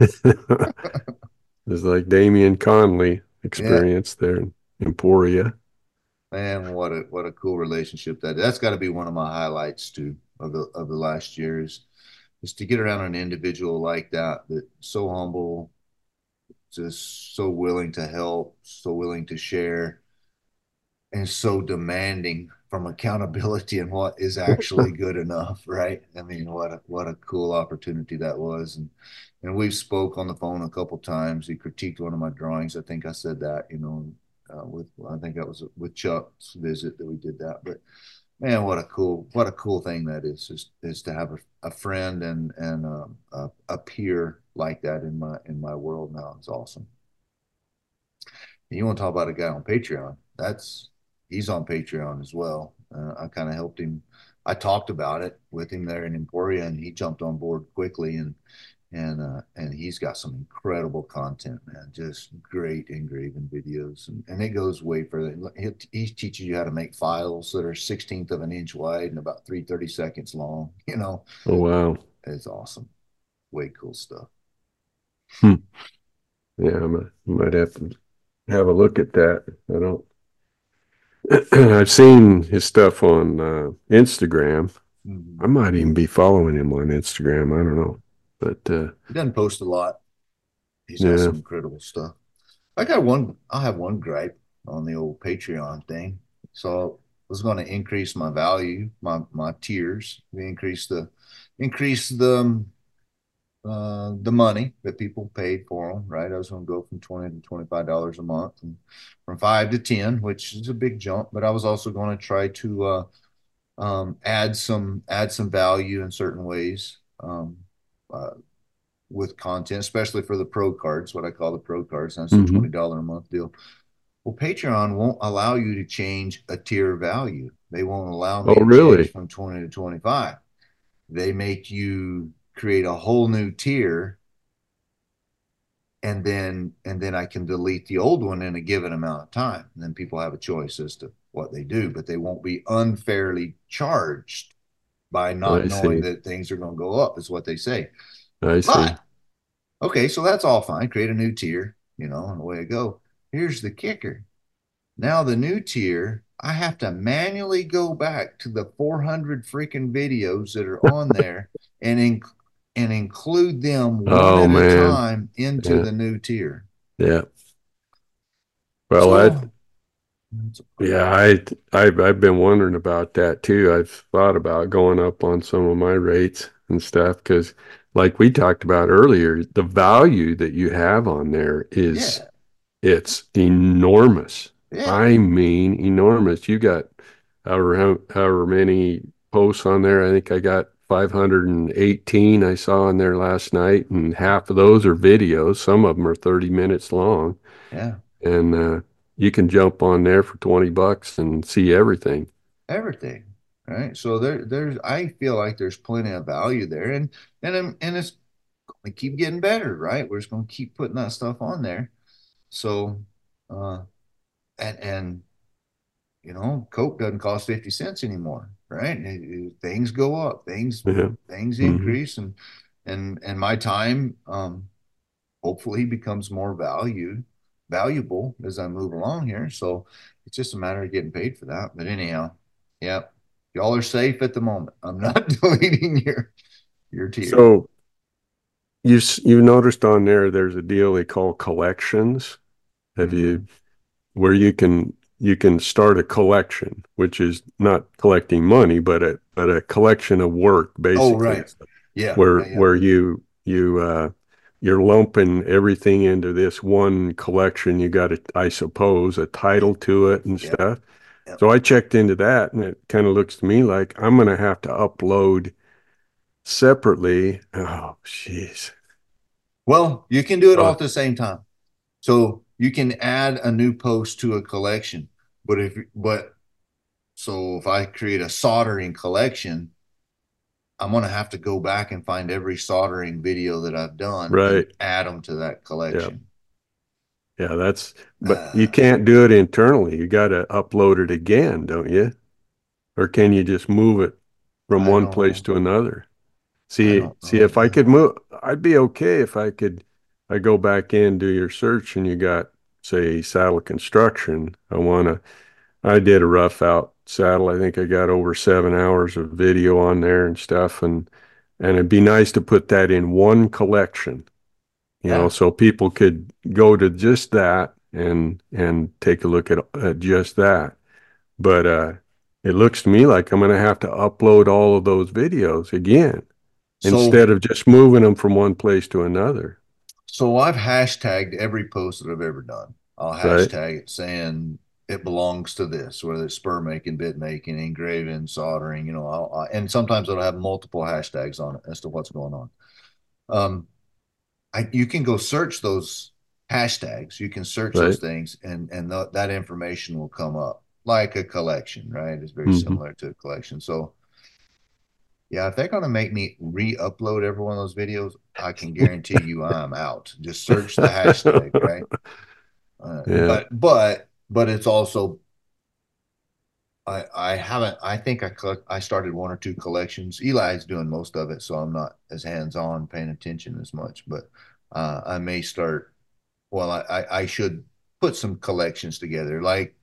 it's like Damian Conley experience yeah. there in Emporia. Man, what a what a cool relationship that that's got to be one of my highlights too of the of the last years is to get around an individual like that that so humble, just so willing to help, so willing to share, and so demanding from accountability and what is actually good enough, right? I mean, what a, what a cool opportunity that was, and and we've spoke on the phone a couple times. He critiqued one of my drawings. I think I said that, you know, uh, with I think that was with Chuck's visit that we did that, but man, what a cool what a cool thing that is is, is to have a, a friend and and um, a, a peer like that in my in my world now. It's awesome. And you want to talk about a guy on Patreon? That's he's on Patreon as well. Uh, I kind of helped him. I talked about it with him there in Emporia, and he jumped on board quickly. And and uh, and he's got some incredible content, man. Just great engraving videos, and, and it goes way further. He, he teaches you how to make files that are sixteenth of an inch wide and about three thirty seconds long. You know. Oh wow, it's awesome. Way cool stuff. Hmm. Yeah, I might have to have a look at that. I don't. I've seen his stuff on uh, Instagram. Mm-hmm. I might even be following him on Instagram. I don't know. But uh, he doesn't post a lot. He's yeah. got some incredible stuff. I got one. I have one gripe on the old Patreon thing. So I was going to increase my value, my my tiers. We increase the increase the um, uh, the money that people paid for them. Right, I was going to go from twenty to twenty five dollars a month, and from five to ten, which is a big jump. But I was also going to try to uh, um, add some add some value in certain ways. Um, uh, with content, especially for the pro cards, what I call the pro cards. That's mm-hmm. a twenty dollar a month deal. Well, Patreon won't allow you to change a tier value. They won't allow me oh, really? from twenty to twenty five. They make you create a whole new tier, and then and then I can delete the old one in a given amount of time. And then people have a choice as to what they do, but they won't be unfairly charged by not knowing that things are going to go up, is what they say. I see. Okay, so that's all fine. Create a new tier, you know, and away I go. Here's the kicker. Now the new tier, I have to manually go back to the 400 freaking videos that are on there and in, and include them oh, one oh, at man. a time into yeah. the new tier. Yeah. Well, so, I yeah, I I've I've been wondering about that too. I've thought about going up on some of my rates and stuff because, like we talked about earlier, the value that you have on there is yeah. it's enormous. Yeah. I mean, enormous. You got however however many posts on there. I think I got 518 I saw on there last night, and half of those are videos. Some of them are 30 minutes long. Yeah. And uh, you can jump on there for 20 bucks and see everything. Everything. Right. So there, there's, I feel like there's plenty of value there and, and, and it's going to keep getting better, right? We're just going to keep putting that stuff on there. So, uh, and, and, you know, Coke doesn't cost 50 cents anymore, right? Things go up, things, yeah. things mm-hmm. increase and, and, and my time, um, hopefully becomes more valued valuable as I move along here. So it's just a matter of getting paid for that. But anyhow, yeah, y'all are safe at the moment. I'm not deleting your your tier. So you you noticed on there there's a deal they call collections. Have mm-hmm. you where you can you can start a collection, which is not collecting money, but a but a collection of work basically. Oh right. Yeah. Where yeah, yeah. where you you uh you're lumping everything into this one collection. You got, a, I suppose, a title to it and stuff. Yep. So I checked into that and it kind of looks to me like I'm going to have to upload separately. Oh, jeez. Well, you can do it all Uh, at the same time. So you can add a new post to a collection. But if but so if I create a soldering collection, I'm gonna have to go back and find every soldering video that I've done and Right. add them to that collection. Yeah, that's, but you Uh, can't do it internally. You got to upload it again, don't you? Or can you just move it from I one place know. to another? See, see, if I could move, I'd be okay if I could, I go back in, do your search and you got, say, saddle construction. I want to, I did a rough out saddle. I think I got over seven hours of video on there and stuff. And, and it'd be nice to put that in one collection, you know, so people could go to just that and, and take a look at, at just that. But, uh, it looks to me like I'm going to have to upload all of those videos again So instead of just moving them from one place to another. So I've hashtagged every post that I've ever done. I'll Right. hashtag it saying it belongs to this, whether it's spur making, bit making, engraving, soldering, you know, I'll, I, and sometimes it'll have multiple hashtags on it as to what's going on. Um, I, you can go search those hashtags. You can search Right. those things, and and th- that information will come up like a collection, right? It's very Mhm. similar to a collection. So, yeah, if they're gonna make me re-upload every one of those videos, I can guarantee you I'm out. Just search the hashtag, right? Uh, Yeah. But but but it's also I I haven't I think I collect I started one or two collections. Eli's doing most of it, so I'm not as hands-on paying attention as much, but uh I may start well I I, I should put some collections together. Like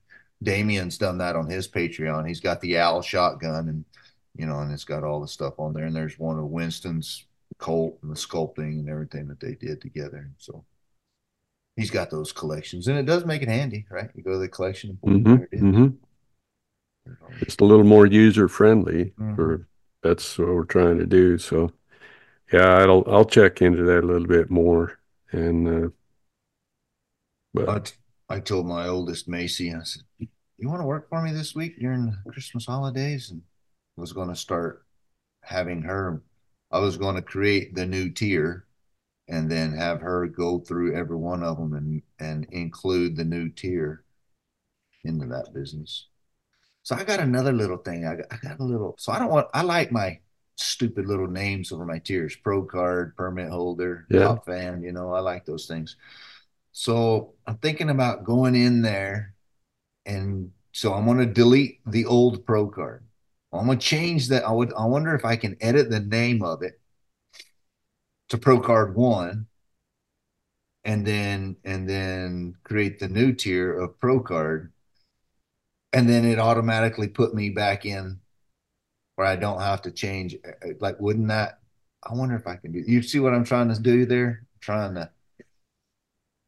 Damien's done that on his Patreon. He's got the owl shotgun and you know, and it's got all the stuff on there. And there's one of Winston's Colt and the sculpting and everything that they did together. So he's got those collections, and it does make it handy, right? You go to the collection and boom, hmm there it is. hmm Just a little more user friendly Mhm. for that's what we're trying to do. So yeah, I'll I'll check into that a little bit more. And uh, but I, I told my oldest Macy, I said, "You want to work for me this week during the Christmas holidays?" And was going to start having her. I was going to create the new tier, and then have her go through every one of them and and include the new tier into that business. So I got another little thing. I got, I got a little. So I don't want. I like my stupid little names over my tiers: pro card, permit holder, Yeah. top fan. You know, I like those things. So I'm thinking about going in there, and so I'm going to delete the old pro card. I'm going to change that. I would. I wonder if I can edit the name of it to pro card one, and then and then create the new tier of pro card and then it automatically put me back in where I don't have to change. uh, Like, wouldn't that? I wonder if I can do. You see what I'm trying to do there? I'm trying to.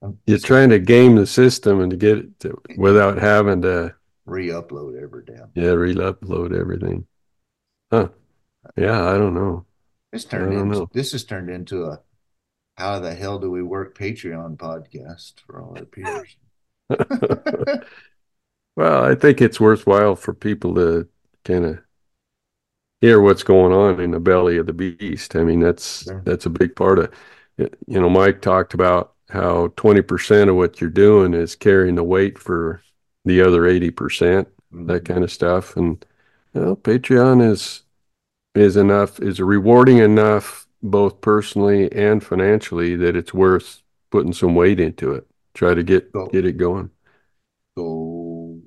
I'm you're trying to game the system and to get it to, without having to re-upload every damn. yeah re-upload everything. Huh. Yeah, I don't know. This turned into know. this has turned into a how the hell do we work Patreon podcast for all our peers. Well, I think it's worthwhile for people to kind of hear what's going on in the belly of the beast. I mean, that's Sure. that's a big part of it. You know, Mike talked about how 20% of what you're doing is carrying the weight for the other 80%, that mm-hmm. kind of stuff. And you know, Patreon is is enough, is rewarding enough both personally and financially that it's worth putting some weight into it. Try to get So- get it going. So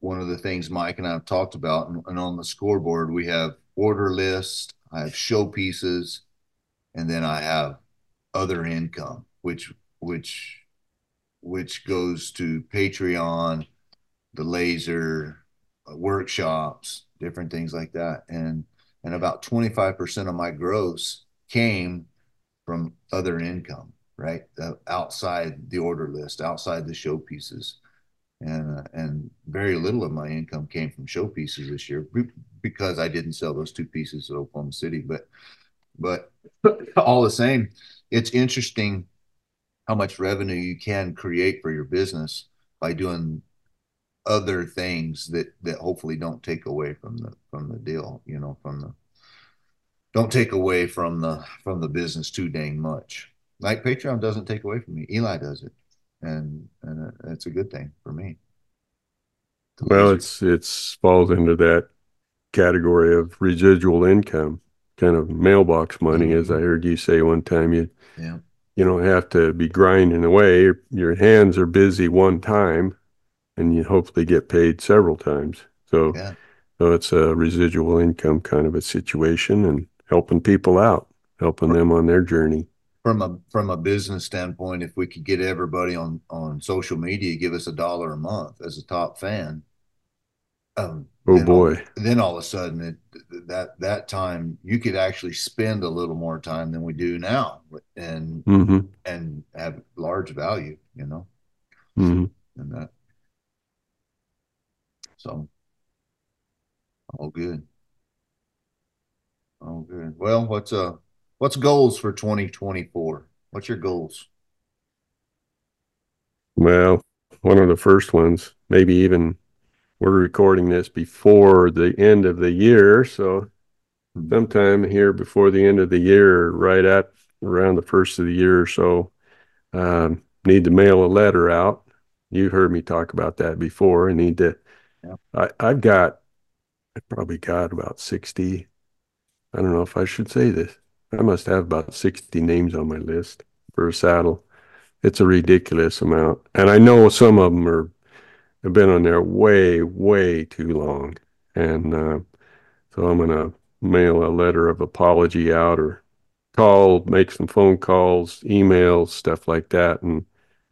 one of the things Mike and I have talked about, and, and on the scoreboard, we have order list, I have show pieces, and then I have other income, which which which goes to Patreon, the laser, uh, workshops, different things like that. And and about 25% of my gross came from other income, right? Uh, outside the order list, outside the show pieces and uh, and very little of my income came from show pieces this year because I didn't sell those two pieces at Oklahoma City. But but all the same, it's interesting how much revenue you can create for your business by doing other things that that hopefully don't take away from the from the deal, you know, from the don't take away from the from the business too dang much. Like Patreon doesn't take away from me. Eli does it, and and it's a good thing for me. Well, it's it's falls into that category of residual income, kind of mailbox money, mm-hmm. as I heard you say one time. You yeah. You don't have to be grinding away. Your, your hands are busy one time, and you hopefully get paid several times. So, yeah. so it's a residual income kind of a situation, and helping people out, helping them on their journey. From a from a business standpoint, if we could get everybody on on social media give us a dollar a month as a top fan, um, oh boy! All, then all of a sudden, it, that that time you could actually spend a little more time than we do now, and mm-hmm. and have large value, you know, mm-hmm. and that. So, all good. Oh, good. Well, what's uh what's goals for 2024? What's your goals? Well, one of the first ones, maybe even we're recording this before the end of the year, so sometime here before the end of the year, right at around the first of the year or so, um, need to mail a letter out. You've heard me talk about that before. I need to. Yeah. I, I've got, I probably got about sixty I don't know if I should say this. I must have about 60 names on my list for a saddle. It's a ridiculous amount. And I know some of them are have been on there way, way too long. And uh, so I'm going to mail a letter of apology out or call, make some phone calls, emails, stuff like that. And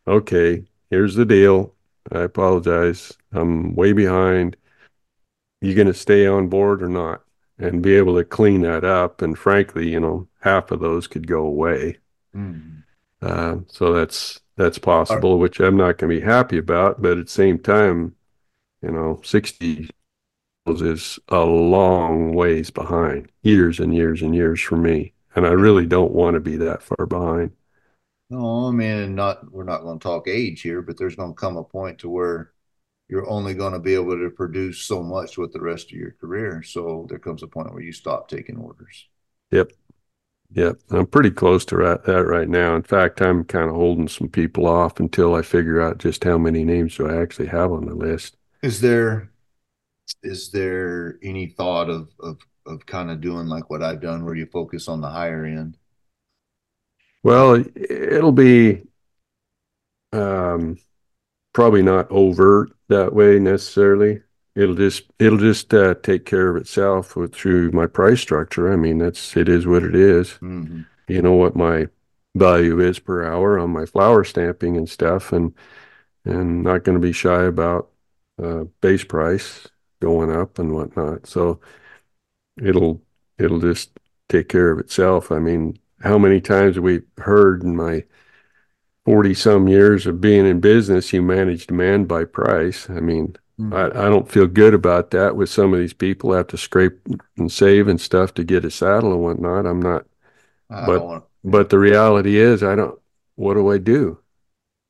okay, here's the deal. I apologize. I'm way behind. You going to stay on board or not? and be able to clean that up. And frankly, you know, half of those could go away. Mm. Uh, so that's that's possible, which I'm not going to be happy about. But at the same time, you know, 60 is a long ways behind, years and years and years for me. And I really don't want to be that far behind. No, I mean, not we're not going to talk age here, but there's going to come a point to where you're only going to be able to produce so much with the rest of your career. So there comes a point where you stop taking orders. Yep. Yep. I'm pretty close to that right now. In fact, I'm kind of holding some people off until I figure out just how many names do I actually have on the list. Is there is there any thought of of of kind of doing like what I've done where you focus on the higher end? Well, it'll be um probably not overt that way necessarily. It'll just it'll just uh, take care of itself with, through my price structure. I mean, that's it is what it is. Mm-hmm. You know what my value is per hour on my flower stamping and stuff, and and not going to be shy about uh, base price going up and whatnot. So it'll it'll just take care of itself. I mean, how many times have we heard in my 40 some years of being in business, you manage demand by price. I mean. Hmm. I, I don't feel good about that with some of these people have to scrape and save and stuff to get a saddle and whatnot. I'm not, I but, want, but the reality is I don't, what do I do?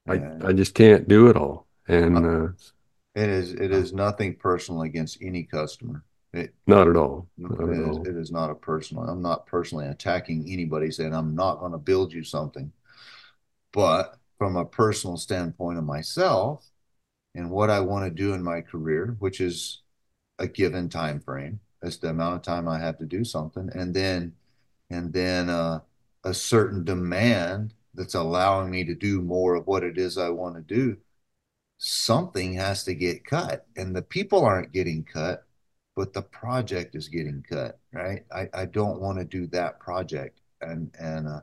Yeah. I, I just can't do it all. And, uh, uh it is, it uh, is nothing personal against any customer. It, not at all. Not it, at is, all. it is not a personal. I'm not personally attacking anybody saying I'm not going to build you something. But from a personal standpoint of myself and what I want to do in my career, which is a given time frame, that's the amount of time I have to do something, and then and then uh, a certain demand that's allowing me to do more of what it is I want to do. Something has to get cut, and the people aren't getting cut, but the project is getting cut. Right? I, I don't want to do that project, and and uh,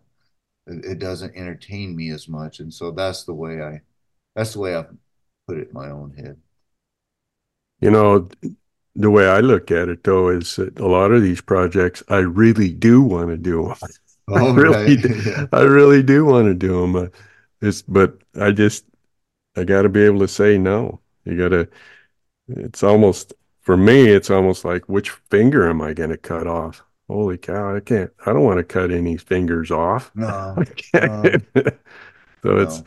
it, doesn't entertain me as much, and so that's the way I that's the way I put it in my own head. You know, the way I look at it though is that a lot of these projects I really do want to do them. Oh, I really, do, yeah. I really do want to do them. Uh, it's, but I just, I got to be able to say no. You got to. It's almost for me. It's almost like which finger am I going to cut off? holy cow, I can't, I don't want to cut any fingers off. No. so no.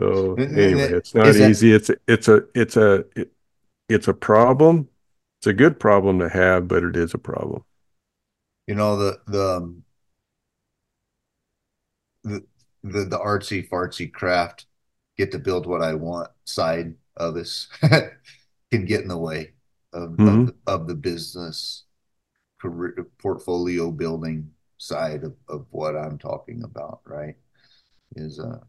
So anyway, it's not is that- easy. It's it's a it's a it, it's a problem. It's a good problem to have, but it is a problem. you know the the um, the the, the artsy fartsy craft get to build what I want side of us can get in the way of, Mhm. of of the business career portfolio building side of, of what I'm talking about, right? Is uh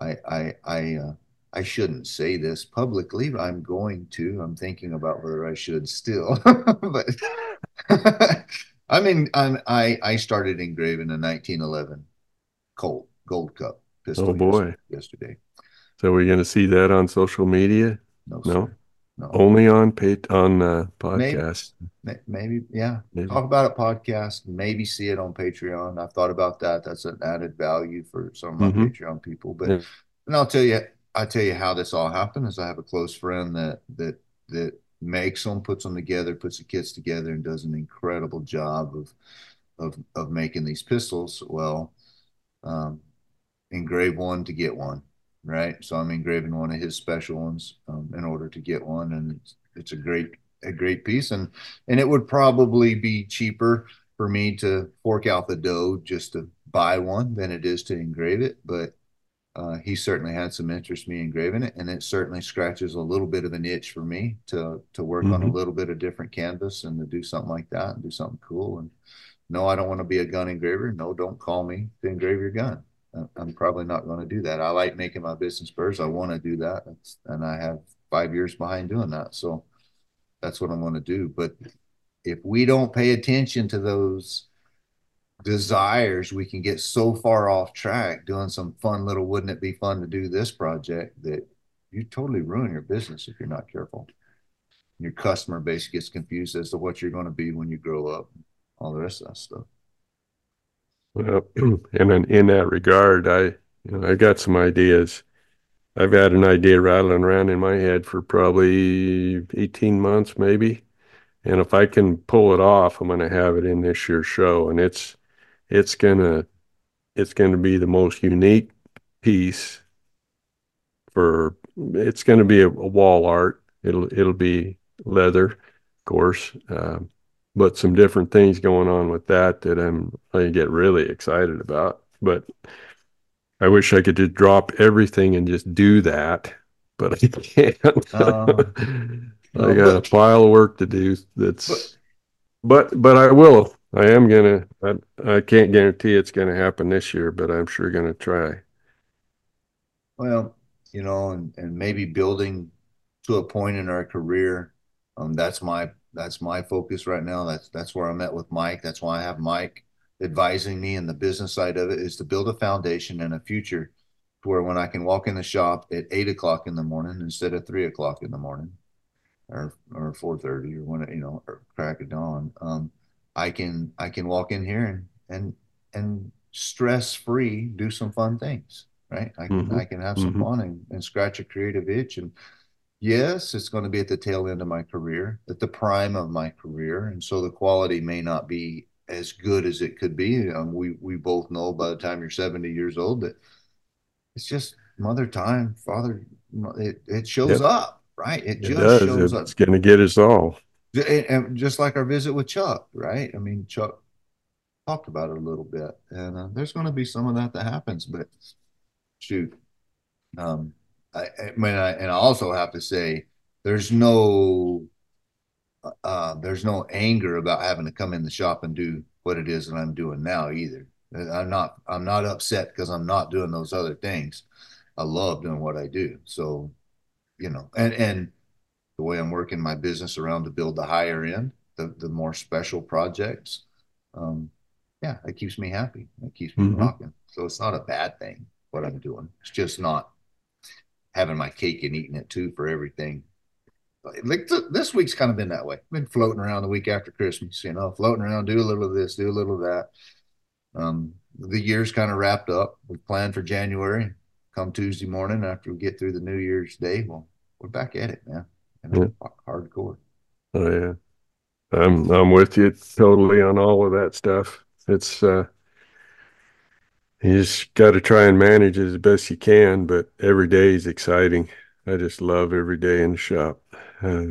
I I I uh I shouldn't say this publicly, but I'm going to. I'm thinking about whether I should still. but I mean, I'm, I I started engraving a 1911 Colt Gold Cup pistol. Oh, boy. yesterday. So we're going to see that on social media, No, No? No. only on pay on uh, podcast. May- Maybe, yeah. Maybe. Talk about it podcast. Maybe see it on Patreon. I've thought about that. That's an added value for some of my Mhm. Patreon people. But Yeah. and I'll tell you, I tell you how this all happened. Is I have a close friend that that that makes them, puts them together, puts the kits together, and does an incredible job of of of making these pistols. Well, um, engrave one to get one, right? So I'm engraving one of his special ones um, in order to get one, and it's, it's a great a great piece, and and it would probably be cheaper for me to fork out the dough just to buy one than it is to engrave it, but. Uh, he certainly had some interest in me engraving it, and it certainly scratches a little bit of an itch for me to to work on a Mhm. little bit of different canvas and to do something like that and do something cool. And no, I don't want to be a gun engraver. No, don't call me to engrave your gun. I'm probably not going to do that. I like making my business spurs. I want to do that. That's, and I have five years behind doing that. So that's what I'm going to do. But if we don't pay attention to those desires, we can get so far off track doing some fun little, wouldn't it be fun to do this project that you totally ruin your business if you're not careful. Your customer base gets confused as to what you're going to be when you grow up, all the rest of that stuff. Well, and in, in that regard, I, you know, I got some ideas. I've had an idea rattling around in my head for probably 18 months, maybe. And if I can pull it off, I'm going to have it in this year's show. And it's, it's gonna, it's gonna be the most unique piece for, it's gonna be a, a wall art. It'll, it'll be leather, of course. Um, but some different things going on with that that I'm I get really excited about. But I wish I could just drop everything and just do that, but I can't. Uh, I got a pile of work to do. That's, but but I will. I am gonna. I, I can't guarantee it's gonna happen this year, but I'm sure gonna try. Well, you know, and, and maybe building to a point in our career. Um, that's my that's my focus right now. That's that's where I'm at with Mike. That's why I have Mike advising me in the business side of it is to build a foundation and a future to where when I can walk in the shop at eight o'clock in the morning instead of three o'clock in the morning or or four thirty or when you know or crack of dawn, um, I can I can walk in here and and and stress free do some fun things right? I can Mhm. I can have some Mhm. fun and, and scratch a creative itch. And yes, it's going to be at the tail end of my career, at the prime of my career, and so the quality may not be as good as it could be. Um, we we both know by the time you're 70 years old that it's just mother time, father. It it shows Yep. up, right? It It just does. shows It's up. gonna get us all. And, and just like our visit with Chuck, right? I mean, Chuck talked about it a little bit, and uh, there's going to be some of that that happens, but shoot, um, I, I mean, I, and I also have to say, there's no, uh, there's no anger about having to come in the shop and do what it is that I'm doing now either. I'm not, I'm not upset because I'm not doing those other things. I love doing what I do. So, you know, and and the way I'm working my business around to build the higher end, the the more special projects, um, yeah, it keeps me happy. It keeps me Mhm. rocking. So it's not a bad thing what I'm doing. It's just not having my cake and eating it too for everything. Like th- this week's kind of been that way. I've Been floating around the week after Christmas, you know, floating around, do a little of this, do a little of that. Um, the year's kind of wrapped up. We planned for January. Come Tuesday morning after we get through the New Year's Day, well, we're back at it, man. You know, hardcore. Oh yeah. I'm I'm with you totally on all of that stuff. It's uh you just got to try and manage it as best you can, but every day is exciting. I just love every day in the shop. Uh,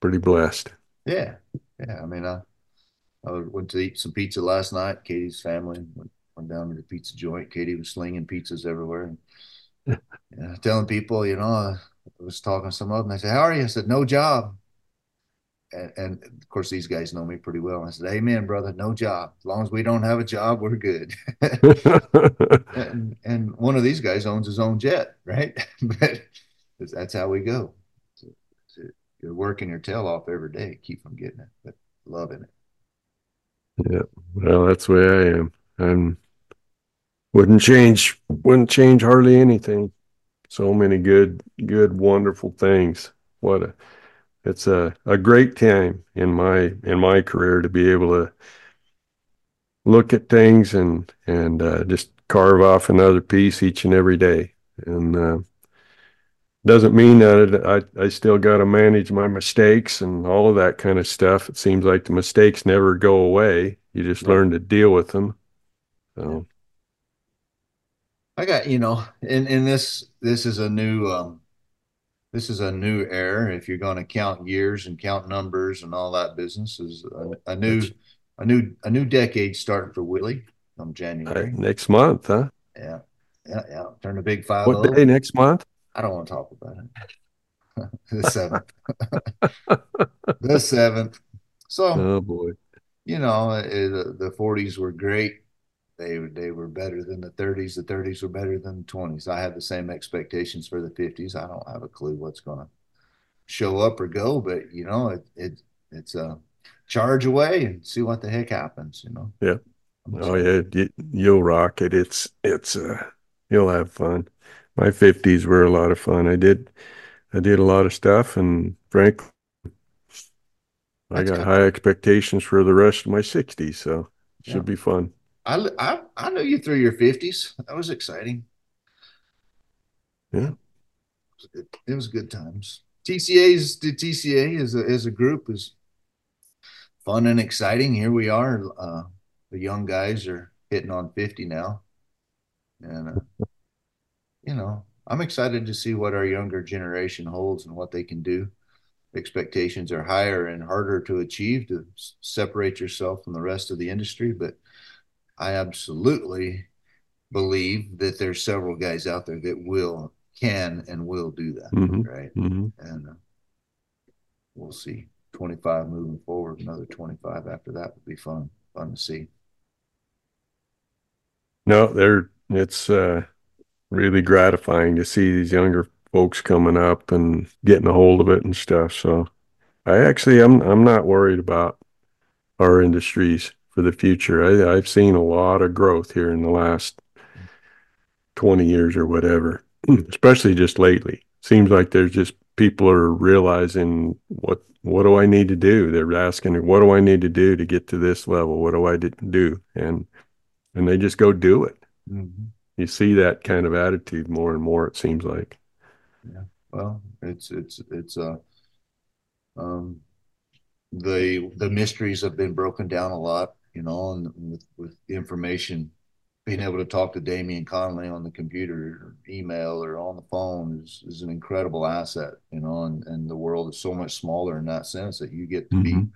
pretty blessed. Yeah, yeah. I mean, I I went to eat some pizza last night. Katie's family went, went down to the pizza joint. Katie was slinging pizzas everywhere. And, you know, telling people, you know, I was talking to some of them. They said, "How are you?" I said, "No job." And, and of course, these guys know me pretty well. I said, "Amen, brother. No job. As long as we don't have a job, we're good." and, and one of these guys owns his own jet, right? but that's how we go. So, so you're working your tail off every day, keep from getting it, but loving it. Yeah, well, that's the way I am. I'm wouldn't change wouldn't change hardly anything. So many good, good, wonderful things. What a it's a, a great time in my in my career to be able to look at things and and uh, just carve off another piece each and every day. And uh, doesn't mean that I, I still got to manage my mistakes and all of that kind of stuff. It seems like the mistakes never go away. You just right. learn to deal with them. So. I got, you know, in, in this, this is a new, um, this is a new era. If you're going to count years and count numbers and all that business is a, a new, a new, a new decade starting for Willie from January. Right, next month, huh? Yeah. Yeah. Yeah. Turn the big five. What day next month? I don't want to talk about it. the seventh. the seventh. So, oh boy, you know, the, the 40s were great. They they were better than the 30s. The 30s were better than the 20s. I have the same expectations for the 50s. I don't have a clue what's going to show up or go, but you know, it, it it's a charge away and see what the heck happens. You know. Yeah. Oh yeah, you, will rock it. It's it's uh, you'll have fun my 50s were a lot of fun. I did I did a lot of stuff and frankly I got high expectations for the rest of my 60s, so it yeah. should be fun. I, I I know you through your 50s. That was exciting. Yeah. It was good, it was good times. TCA's the TCA as a as a group is fun and exciting. Here we are. Uh, the young guys are hitting on 50 now. And uh, you know, I'm excited to see what our younger generation holds and what they can do. Expectations are higher and harder to achieve to separate yourself from the rest of the industry, but I absolutely believe that there's several guys out there that will, can, and will do that. Mm-hmm. Right. Mm-hmm. And uh, we'll see. 25 moving forward, another 25 after that would be fun, fun to see. No, there, it's, uh, really gratifying to see these younger folks coming up and getting a hold of it and stuff. So I actually I'm I'm not worried about our industries for the future. I, I've seen a lot of growth here in the last 20 years or whatever, especially just lately. Seems like there's just people are realizing what what do I need to do? They're asking, what do I need to do to get to this level? What do I do? And and they just go do it. Mm-hmm you see that kind of attitude more and more. It seems like. Yeah. Well, it's it's it's uh um the the mysteries have been broken down a lot, you know, and with with information being able to talk to Damian Connolly on the computer or email or on the phone is, is an incredible asset, you know, and, and the world is so much smaller in that sense that you get to mm-hmm. be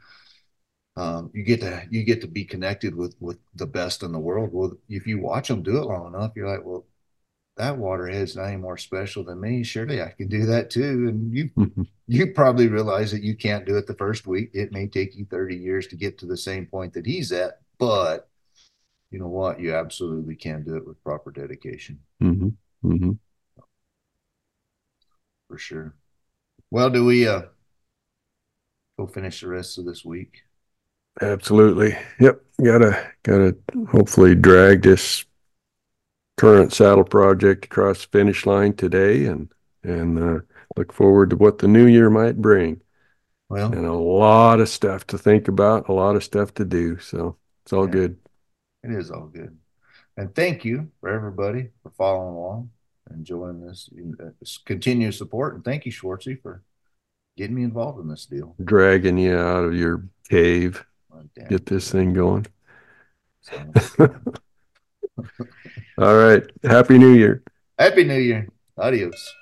um, you get to you get to be connected with with the best in the world. Well, if you watch them do it long enough, you're like, well, that waterhead's not any more special than me. Surely I can do that too. And you you probably realize that you can't do it the first week. It may take you 30 years to get to the same point that he's at, but you know what? You absolutely can do it with proper dedication. Mm-hmm. Mm-hmm. For sure. Well, do we uh go finish the rest of this week? Absolutely. Yep. Gotta gotta hopefully drag this current saddle project across the finish line today and and uh, look forward to what the new year might bring. Well, and a lot of stuff to think about, a lot of stuff to do. So it's all yeah, good. It is all good. And thank you for everybody for following along, and enjoying this, this continuous support. And thank you, Schwartzy, for getting me involved in this deal. Dragging you out of your cave. Get this thing going. So, All right. Happy New Year. Happy New Year. Adios.